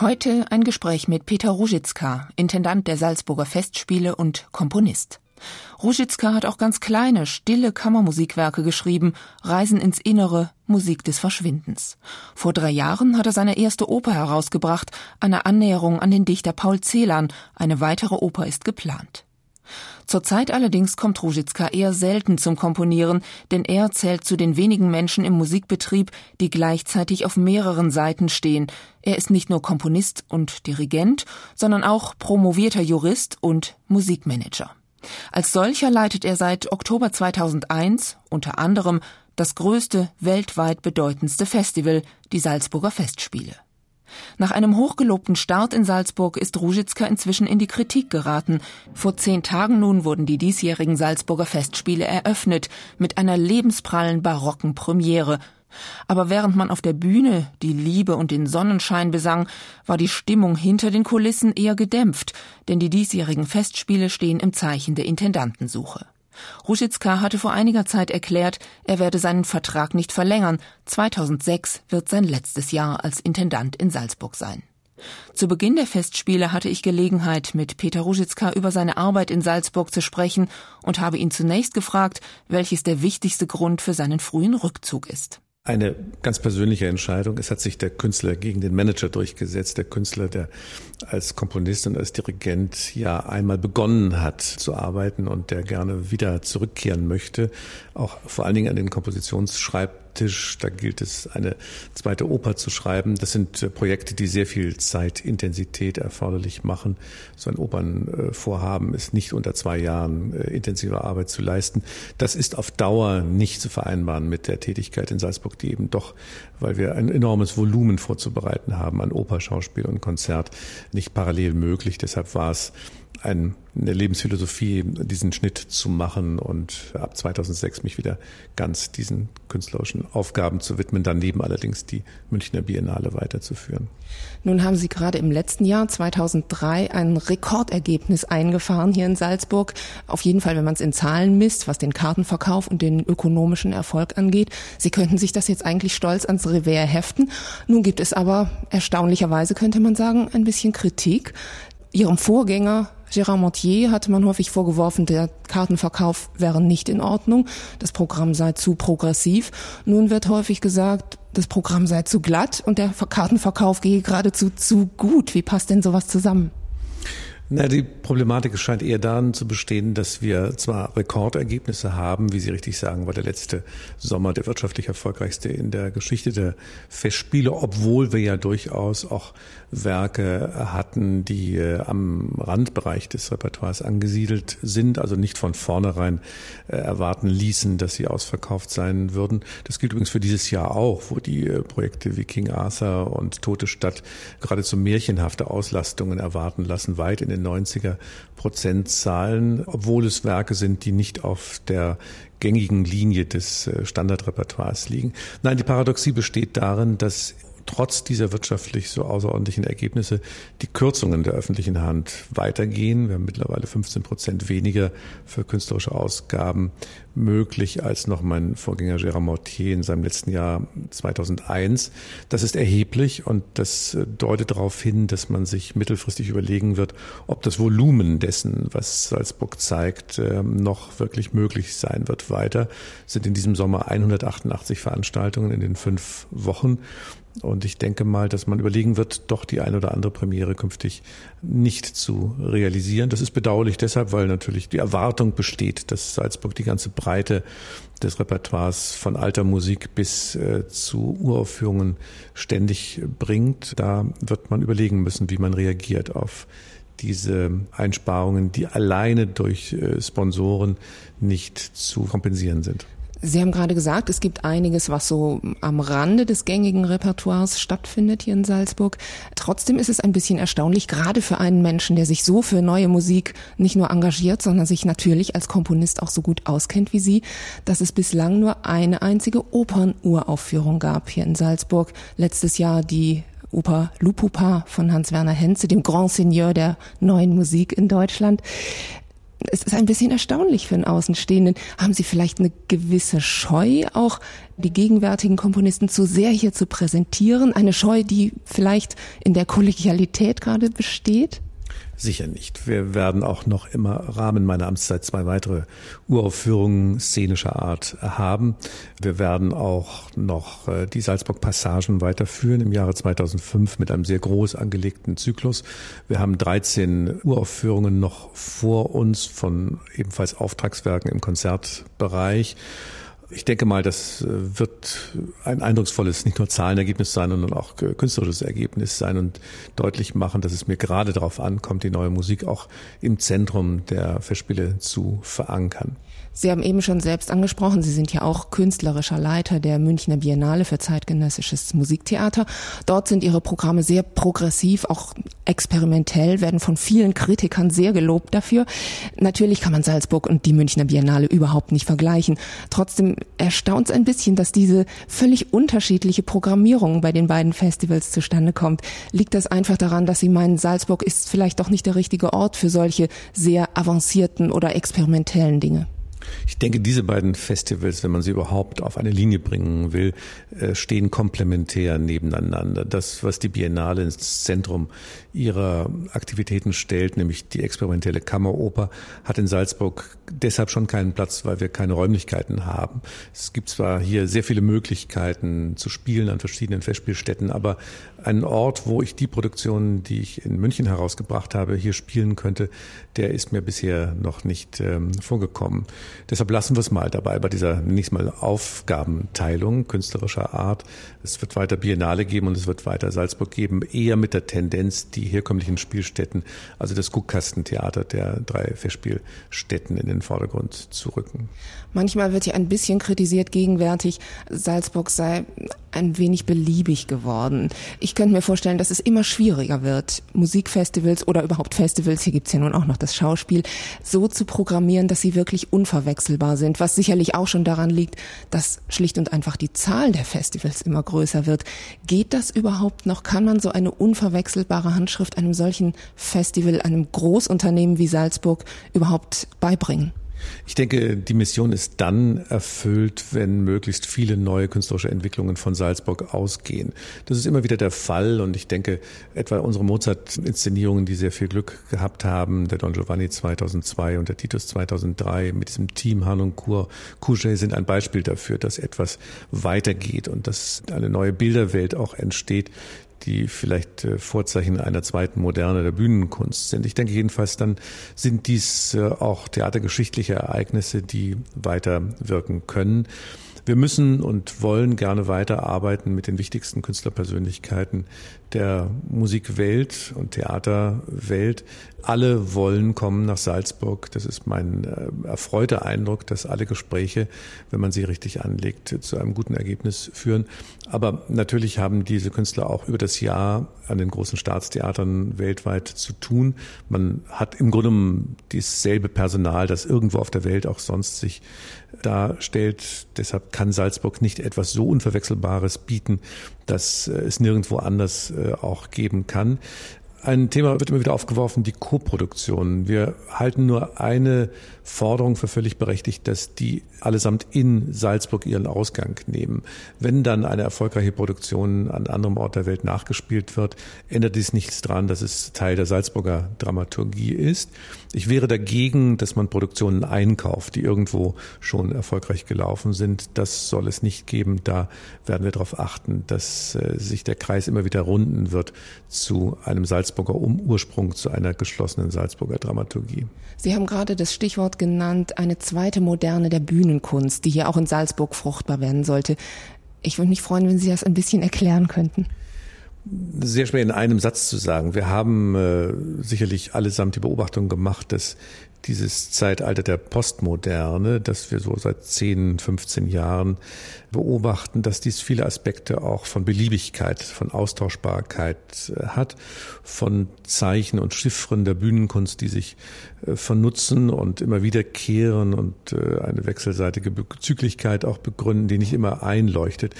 Heute ein Gespräch mit Peter Ružička, Intendant der Salzburger Festspiele und Komponist. Ružička hat auch ganz kleine, stille Kammermusikwerke geschrieben, Reisen ins Innere, Musik des Verschwindens. Vor drei Jahren hat er seine erste Oper herausgebracht, eine Annäherung an den Dichter Paul Celan, eine weitere Oper ist geplant. Zurzeit allerdings kommt Ružička eher selten zum Komponieren, denn er zählt zu den wenigen Menschen im Musikbetrieb, die gleichzeitig auf mehreren Seiten stehen. Er ist nicht nur Komponist und Dirigent, sondern auch promovierter Jurist und Musikmanager. Als solcher leitet er seit Oktober 2001 unter anderem das größte, weltweit bedeutendste Festival, die Salzburger Festspiele. Nach einem hochgelobten Start in Salzburg ist Ružička inzwischen in die Kritik geraten. Vor zehn Tagen nun wurden die diesjährigen Salzburger Festspiele eröffnet, mit einer lebensprallen barocken Premiere. Aber während man auf der Bühne die Liebe und den Sonnenschein besang, war die Stimmung hinter den Kulissen eher gedämpft, denn die diesjährigen Festspiele stehen im Zeichen der Intendantensuche. Ružička hatte vor einiger Zeit erklärt, er werde seinen Vertrag nicht verlängern. 2006 wird sein letztes Jahr als Intendant in Salzburg sein. Zu Beginn der Festspiele hatte ich Gelegenheit, mit Peter Ružička über seine Arbeit in Salzburg zu sprechen und habe ihn zunächst gefragt, welches der wichtigste Grund für seinen frühen Rückzug ist eine ganz persönliche Entscheidung. Es hat sich der Künstler gegen den Manager durchgesetzt. Der Künstler, der als Komponist und als Dirigent ja einmal begonnen hat zu arbeiten und der gerne wieder zurückkehren möchte, auch vor allen Dingen an den Kompositionsschreib Tisch. Da gilt es, eine zweite Oper zu schreiben. Das sind äh, Projekte, die sehr viel Zeitintensität erforderlich machen. So ein Opernvorhaben ist nicht unter zwei Jahren äh, intensiver Arbeit zu leisten. Das ist auf Dauer nicht zu vereinbaren mit der Tätigkeit in Salzburg, die eben doch, weil wir ein enormes Volumen vorzubereiten haben an Oper, und Konzert, nicht parallel möglich. Deshalb war es eine Lebensphilosophie, diesen Schnitt zu machen und ab 2006 mich wieder ganz diesen künstlerischen Aufgaben zu widmen, daneben allerdings die Münchner Biennale weiterzuführen. Nun haben Sie gerade im letzten Jahr 2003 ein Rekordergebnis eingefahren hier in Salzburg. Auf jeden Fall, wenn man es in Zahlen misst, was den Kartenverkauf und den ökonomischen Erfolg angeht. Sie könnten sich das jetzt eigentlich stolz ans Revers heften. Nun gibt es aber erstaunlicherweise, könnte man sagen, ein bisschen Kritik. Ihrem Vorgänger Gérard Montier hatte man häufig vorgeworfen, der Kartenverkauf wäre nicht in Ordnung, das Programm sei zu progressiv. Nun wird häufig gesagt, das Programm sei zu glatt und der Kartenverkauf gehe geradezu zu gut. Wie passt denn sowas zusammen? Na, die Problematik scheint eher darin zu bestehen, dass wir zwar Rekordergebnisse haben, wie Sie richtig sagen, war der letzte Sommer der wirtschaftlich erfolgreichste in der Geschichte der Festspiele, obwohl wir ja durchaus auch Werke hatten, die äh, am Randbereich des Repertoires angesiedelt sind, also nicht von vornherein äh, erwarten ließen, dass sie ausverkauft sein würden. Das gilt übrigens für dieses Jahr auch, wo die äh, Projekte wie King Arthur und Tote Stadt geradezu märchenhafte Auslastungen erwarten lassen, weit in den 90er Prozentzahlen, obwohl es Werke sind, die nicht auf der gängigen Linie des Standardrepertoires liegen. Nein, die Paradoxie besteht darin, dass trotz dieser wirtschaftlich so außerordentlichen Ergebnisse die Kürzungen der öffentlichen Hand weitergehen. Wir haben mittlerweile 15 Prozent weniger für künstlerische Ausgaben möglich als noch mein Vorgänger Gérard Mortier in seinem letzten Jahr 2001. Das ist erheblich und das deutet darauf hin, dass man sich mittelfristig überlegen wird, ob das Volumen dessen, was Salzburg zeigt, ähm, noch wirklich möglich sein wird. Weiter sind in diesem Sommer 188 Veranstaltungen in den fünf Wochen. Und ich denke mal, dass man überlegen wird, doch die eine oder andere Premiere künftig nicht zu realisieren. Das ist bedauerlich deshalb, weil natürlich die Erwartung besteht, dass Salzburg die ganze Breite des Repertoires von alter Musik bis äh, zu Uraufführungen ständig bringt. Da wird man überlegen müssen, wie man reagiert auf diese Einsparungen, die alleine durch äh, Sponsoren nicht zu kompensieren sind. Sie haben gerade gesagt, es gibt einiges, was so am Rande des gängigen Repertoires stattfindet hier in Salzburg. Trotzdem ist es ein bisschen erstaunlich, gerade für einen Menschen, der sich so für neue Musik nicht nur engagiert, sondern sich natürlich als Komponist auch so gut auskennt wie Sie, dass es bislang nur eine einzige Opernuraufführung gab hier in Salzburg. Letztes Jahr die Oper Lupupa von Hans-Werner Henze, dem Grand Seigneur der neuen Musik in Deutschland. Es ist ein bisschen erstaunlich für einen Außenstehenden. Haben Sie vielleicht eine gewisse Scheu, auch die gegenwärtigen Komponisten zu sehr hier zu präsentieren? Eine Scheu, die vielleicht in der Kollegialität gerade besteht? Sicher nicht. Wir werden auch noch immer Rahmen meiner Amtszeit zwei weitere Uraufführungen szenischer Art haben. Wir werden auch noch äh, die Salzburg-Passagen weiterführen im Jahre 2005 mit einem sehr groß angelegten Zyklus. Wir haben 13 Uraufführungen noch vor uns von ebenfalls Auftragswerken im Konzertbereich. Ich denke mal, das äh, wird ein eindrucksvolles, nicht nur Zahlenergebnis sein, sondern auch künstlerisches Ergebnis sein und deutlich machen, dass es mir gerade darauf ankommt, die neue Musik auch im Zentrum der Festspiele zu verankern. Sie haben eben schon selbst angesprochen, Sie sind ja auch künstlerischer Leiter der Münchner Biennale für zeitgenössisches Musiktheater. Dort sind Ihre Programme sehr progressiv, auch experimentell, werden von vielen Kritikern sehr gelobt dafür. Natürlich kann man Salzburg und die Münchner Biennale überhaupt nicht vergleichen. Trotzdem erstaunt es ein bisschen, dass diese völlig unterschiedliche Programmierung bei den beiden Festivals zustande kommt. Liegt das einfach daran, dass Sie meinen, Salzburg ist vielleicht doch nicht der richtige Ort für solche sehr avancierten oder experimentellen Dinge? Ich denke, diese beiden Festivals, wenn man sie überhaupt auf eine Linie bringen will, äh, stehen komplementär nebeneinander. Das, was die Biennale ins Zentrum ihrer Aktivitäten stellt, nämlich die experimentelle Kammeroper, hat in Salzburg deshalb schon keinen Platz, weil wir keine Räumlichkeiten haben. Es gibt zwar hier sehr viele Möglichkeiten zu spielen an verschiedenen Festspielstätten, aber ein Ort, wo ich die Produktionen, die ich in München herausgebracht habe, hier spielen könnte, der ist mir bisher noch nicht ähm, vorgekommen. Deshalb lassen wir es mal dabei bei dieser mal Aufgabenteilung künstlerischer Art. Es wird weiter Biennale geben und es wird weiter Salzburg geben, eher mit der Tendenz, die herkömmlichen Spielstätten, also das Guckkastentheater der drei Festspielstätten in den Vordergrund zu rücken. Manchmal wird ja ein bisschen kritisiert gegenwärtig, Salzburg sei ein wenig beliebig geworden. Ich könnte mir vorstellen, dass es immer schwieriger wird, Musikfestivals oder überhaupt Festivals, hier gibt's ja nun auch noch das Schauspiel, so zu programmieren, dass sie wirklich unverwechselbar sind, was sicherlich auch schon daran liegt, dass schlicht und einfach die Zahl der Festivals immer größer wird. Geht das überhaupt noch? Kann man so eine unverwechselbare Handschrift einem solchen Festival, einem Großunternehmen wie Salzburg überhaupt beibringen? Ich denke, die Mission ist dann erfüllt, wenn möglichst viele neue künstlerische Entwicklungen von Salzburg ausgehen. Das ist immer wieder der Fall und ich denke, etwa unsere Mozart-Inszenierungen, die sehr viel Glück gehabt haben, der Don Giovanni 2002 und der Titus 2003 mit diesem Team Hanoncourt, Couget sind ein Beispiel dafür, dass etwas weitergeht und dass eine neue Bilderwelt auch entsteht, die vielleicht äh, Vorzeichen einer zweiten Moderne der Bühnenkunst sind. Ich denke jedenfalls, dann sind dies äh, auch theatergeschichtliche Ereignisse, die weiter wirken können. Wir müssen und wollen gerne weiterarbeiten mit den wichtigsten Künstlerpersönlichkeiten der Musikwelt und Theaterwelt. Alle wollen kommen nach Salzburg. Das ist mein äh, erfreuter Eindruck, dass alle Gespräche, wenn man sie richtig anlegt, zu einem guten Ergebnis führen. Aber natürlich haben diese Künstler auch über das Jahr an den großen Staatstheatern weltweit zu tun. Man hat im Grunde dasselbe Personal, das irgendwo auf der Welt auch sonst sich darstellt. Deshalb kann Salzburg nicht etwas so Unverwechselbares bieten, dass es nirgendwo anders äh, auch geben kann. Ein Thema wird immer wieder aufgeworfen, die Koproduktion. Wir halten nur eine Forderung für völlig berechtigt, dass die allesamt in Salzburg ihren Ausgang nehmen. Wenn dann eine erfolgreiche Produktion an anderem Ort der Welt nachgespielt wird, ändert dies nichts daran, dass es Teil der Salzburger Dramaturgie ist. Ich wäre dagegen, dass man Produktionen einkauft, die irgendwo schon erfolgreich gelaufen sind. Das soll es nicht geben. Da werden wir darauf achten, dass äh, sich der Kreis immer wieder runden wird zu einem Salzburger Ursprung, zu einer geschlossenen Salzburger Dramaturgie. Sie haben gerade das Stichwort genannt, eine zweite Moderne der Bühnenkunst, die hier auch in Salzburg fruchtbar werden sollte. Ich würde mich freuen, wenn Sie das ein bisschen erklären könnten sehr schwer in einem Satz zu sagen. Wir haben äh, sicherlich allesamt die Beobachtung gemacht, dass dieses Zeitalter der Postmoderne, das wir so seit 10, 15 Jahren beobachten, dass dies viele Aspekte auch von Beliebigkeit, von Austauschbarkeit äh, hat, von Zeichen und Chiffren der Bühnenkunst, die sich äh, vernutzen und immer wiederkehren und äh, eine wechselseitige Bezüglichkeit auch begründen, die nicht immer einleuchtet.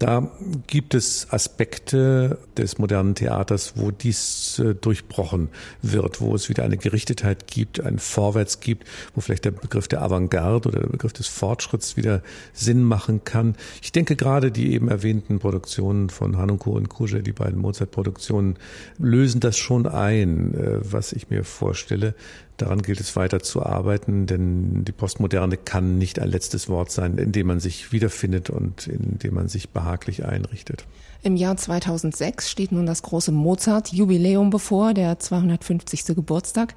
Da gibt es Aspekte des modernen Theaters, wo dies durchbrochen wird, wo es wieder eine Gerichtetheit gibt, ein vorwärts gibt, wo vielleicht der Begriff der Avantgarde oder der Begriff des Fortschritts wieder Sinn machen kann. Ich denke gerade die eben erwähnten Produktionen von Hanunko und Kuja, die beiden Mozart-Produktionen, lösen das schon ein, äh, was ich mir vorstelle. Daran gilt es weiter zu arbeiten, denn die Postmoderne kann nicht ein letztes Wort sein, in man sich wiederfindet und in man sich behaglich einrichtet. Im Jahr 2006 steht nun das große Mozart-Jubiläum bevor, der 250. Geburtstag.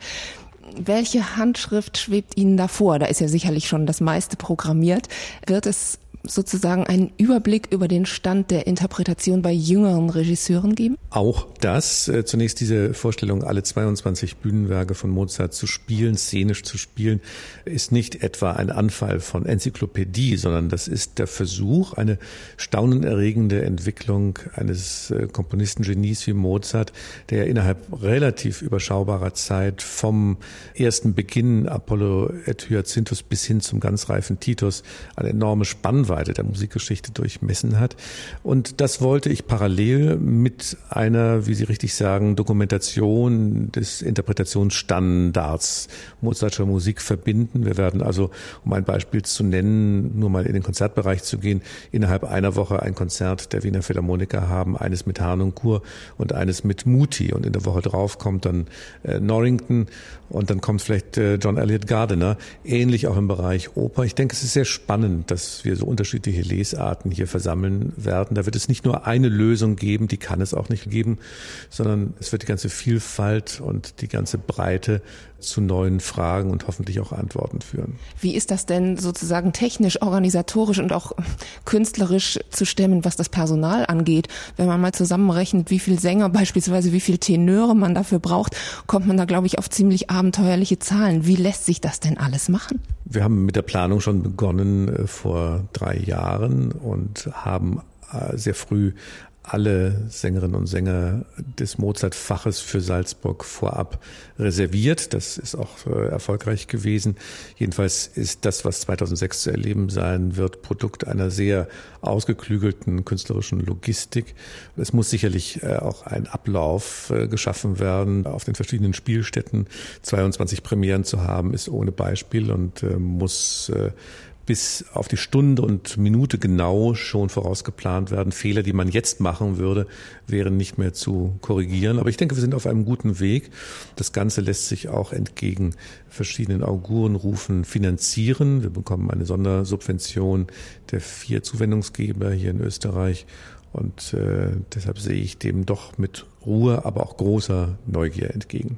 Welche Handschrift schwebt Ihnen davor? Da ist ja sicherlich schon das meiste programmiert. Wird es sozusagen einen Überblick über den Stand der Interpretation bei jüngeren Regisseuren geben? Auch das. Äh, zunächst diese Vorstellung, alle 22 Bühnenwerke von Mozart zu spielen, szenisch zu spielen, ist nicht etwa ein Anfall von Enzyklopädie, sondern das ist der Versuch, eine staunenerregende Entwicklung eines äh, Komponistengenies wie Mozart, der innerhalb relativ überschaubarer Zeit vom ersten Beginn Apollo et Hyacinthus bis hin zum ganz reifen Titus eine enorme Spannweite Spannweite der Musikgeschichte durchmessen hat. Und das wollte ich parallel mit einer, wie Sie richtig sagen, Dokumentation des Interpretationsstandards Mozartscher Musik verbinden. Wir werden also, um ein Beispiel zu nennen, nur mal in den Konzertbereich zu gehen, innerhalb einer Woche ein Konzert der Wiener Philharmoniker haben, eines mit Harnoncourt und eines mit Muti. Und in der Woche drauf kommt dann äh, Norrington und dann kommt vielleicht äh, John Elliott Gardiner. Ähnlich auch im Bereich Oper. Ich denke, es ist sehr spannend, dass wir so unter unterschiedliche Lesarten hier versammeln werden. Da wird es nicht nur eine Lösung geben, die kann es auch nicht geben, sondern es wird die ganze Vielfalt und die ganze Breite zu neuen Fragen und hoffentlich auch Antworten führen. Wie ist das denn sozusagen technisch, organisatorisch und auch künstlerisch zu stemmen, was das Personal angeht? Wenn man mal zusammenrechnet, wie viel Sänger beispielsweise, wie viel Tenöre man dafür braucht, kommt man da, glaube ich, auf ziemlich abenteuerliche Zahlen. Wie lässt sich das denn alles machen? Wir haben mit der Planung schon begonnen äh, vor drei Jahren und haben äh, sehr früh alle Sängerinnen und Sänger des Mozart-Faches für Salzburg vorab reserviert. Das ist auch äh, erfolgreich gewesen. Jedenfalls ist das, was 2006 zu erleben sein wird, Produkt einer sehr ausgeklügelten künstlerischen Logistik. Es muss sicherlich äh, auch ein Ablauf äh, geschaffen werden, auf den verschiedenen Spielstätten 22 Premieren zu haben, ist ohne Beispiel und muss bis auf die Stunde und Minute genau schon vorausgeplant werden. Fehler, die man jetzt machen würde, wären nicht mehr zu korrigieren. Aber ich denke, wir sind auf einem guten Weg. Das Ganze lässt sich auch entgegen verschiedenen Augurenrufen finanzieren. Wir bekommen eine Sondersubvention der vier Zuwendungsgeber hier in Österreich. Und äh, deshalb sehe ich dem doch mit Ruhe, aber auch großer Neugier entgegen.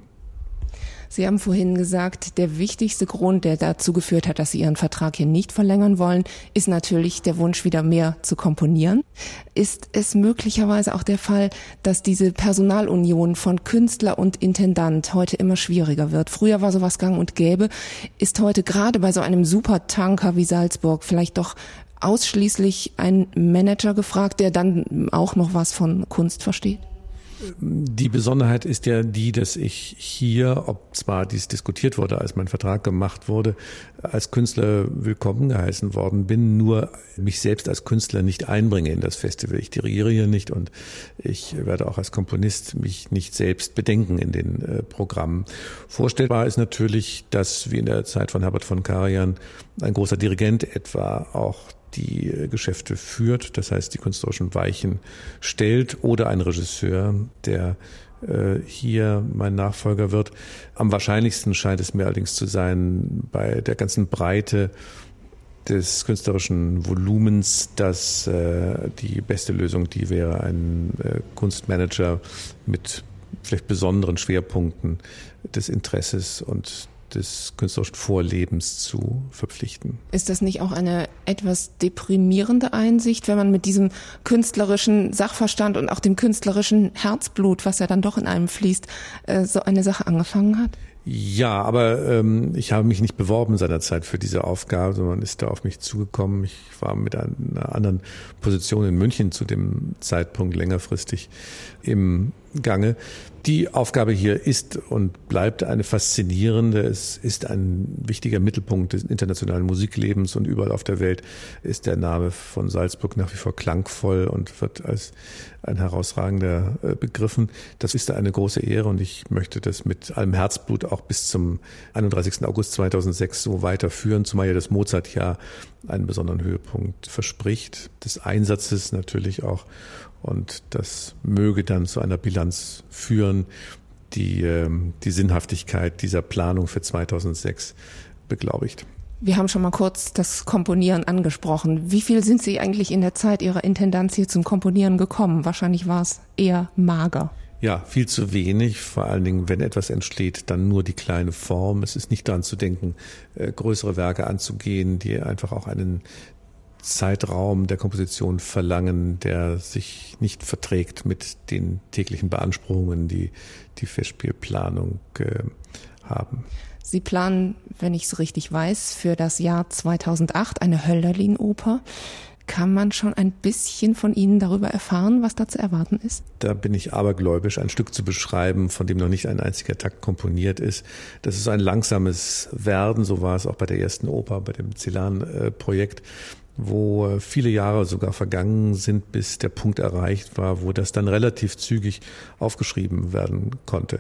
Sie haben vorhin gesagt, der wichtigste Grund, der dazu geführt hat, dass Sie Ihren Vertrag hier nicht verlängern wollen, ist natürlich der Wunsch, wieder mehr zu komponieren. Ist es möglicherweise auch der Fall, dass diese Personalunion von Künstler und Intendant heute immer schwieriger wird? Früher war sowas gang und gäbe. Ist heute gerade bei so einem Supertanker wie Salzburg vielleicht doch ausschließlich ein Manager gefragt, der dann auch noch was von Kunst versteht? Die Besonderheit ist ja die, dass ich hier, ob zwar dies diskutiert wurde, als mein Vertrag gemacht wurde, als Künstler willkommen geheißen worden bin, nur mich selbst als Künstler nicht einbringe in das Festival. Ich dirigiere hier nicht und ich werde auch als Komponist mich nicht selbst bedenken in den äh, Programmen. Vorstellbar ist natürlich, dass wie in der Zeit von Herbert von Karajan ein großer Dirigent etwa auch die äh, Geschäfte führt, das heißt die künstlerischen Weichen stellt oder ein Regisseur, der äh, hier mein Nachfolger wird. Am wahrscheinlichsten scheint es mir allerdings zu sein, bei der ganzen Breite des künstlerischen Volumens, dass äh, die beste Lösung die wäre, ein äh, Kunstmanager mit vielleicht besonderen Schwerpunkten des Interesses und des künstlerischen Vorlebens zu verpflichten. Ist das nicht auch eine etwas deprimierende Einsicht, wenn man mit diesem künstlerischen Sachverstand und auch dem künstlerischen Herzblut, was ja dann doch in einem fließt, äh, so eine Sache angefangen hat? Ja, aber ähm, ich habe mich nicht beworben seinerzeit für diese Aufgabe, sondern ist da auf mich zugekommen. Ich war mit einer anderen Position in München zu dem Zeitpunkt längerfristig im gange. Die Aufgabe hier ist und bleibt eine faszinierende. Es ist ein wichtiger Mittelpunkt des internationalen Musiklebens und überall auf der Welt ist der Name von Salzburg nach wie vor klangvoll und wird als ein herausragender äh, begriffen. Das ist eine große Ehre und ich möchte das mit allem Herzblut auch bis zum 31. August 2006 so weiterführen, zumal ja das Mozart-Jahr einen besonderen Höhepunkt verspricht, des Einsatzes natürlich auch und das möge dann zu einer Bilanz führen, die ähm, die Sinnhaftigkeit dieser Planung für 2006 beglaubigt. Wir haben schon mal kurz das Komponieren angesprochen. Wie viel sind Sie eigentlich in der Zeit Ihrer Intendanz hier zum Komponieren gekommen? Wahrscheinlich war es eher mager. Ja, viel zu wenig. Vor allen Dingen, wenn etwas entsteht, dann nur die kleine Form. Es ist nicht daran zu denken, äh, größere Werke anzugehen, die einfach auch einen Zeitraum der Komposition verlangen, der sich nicht verträgt mit den täglichen Beanspruchungen, die die Festspielplanung äh, haben. Sie planen, wenn ich es richtig weiß, für das Jahr 2008 eine Hölderlin-Oper. Kann man schon ein bisschen von Ihnen darüber erfahren, was da zu erwarten ist? Da bin ich abergläubisch, ein Stück zu beschreiben, von dem noch nicht ein einziger Takt komponiert ist. Das ist ein langsames Werden, so war es auch bei der ersten Oper, bei dem Celan-Projekt wo äh, viele Jahre sogar vergangen sind, bis der Punkt erreicht war, wo das dann relativ zügig aufgeschrieben werden konnte.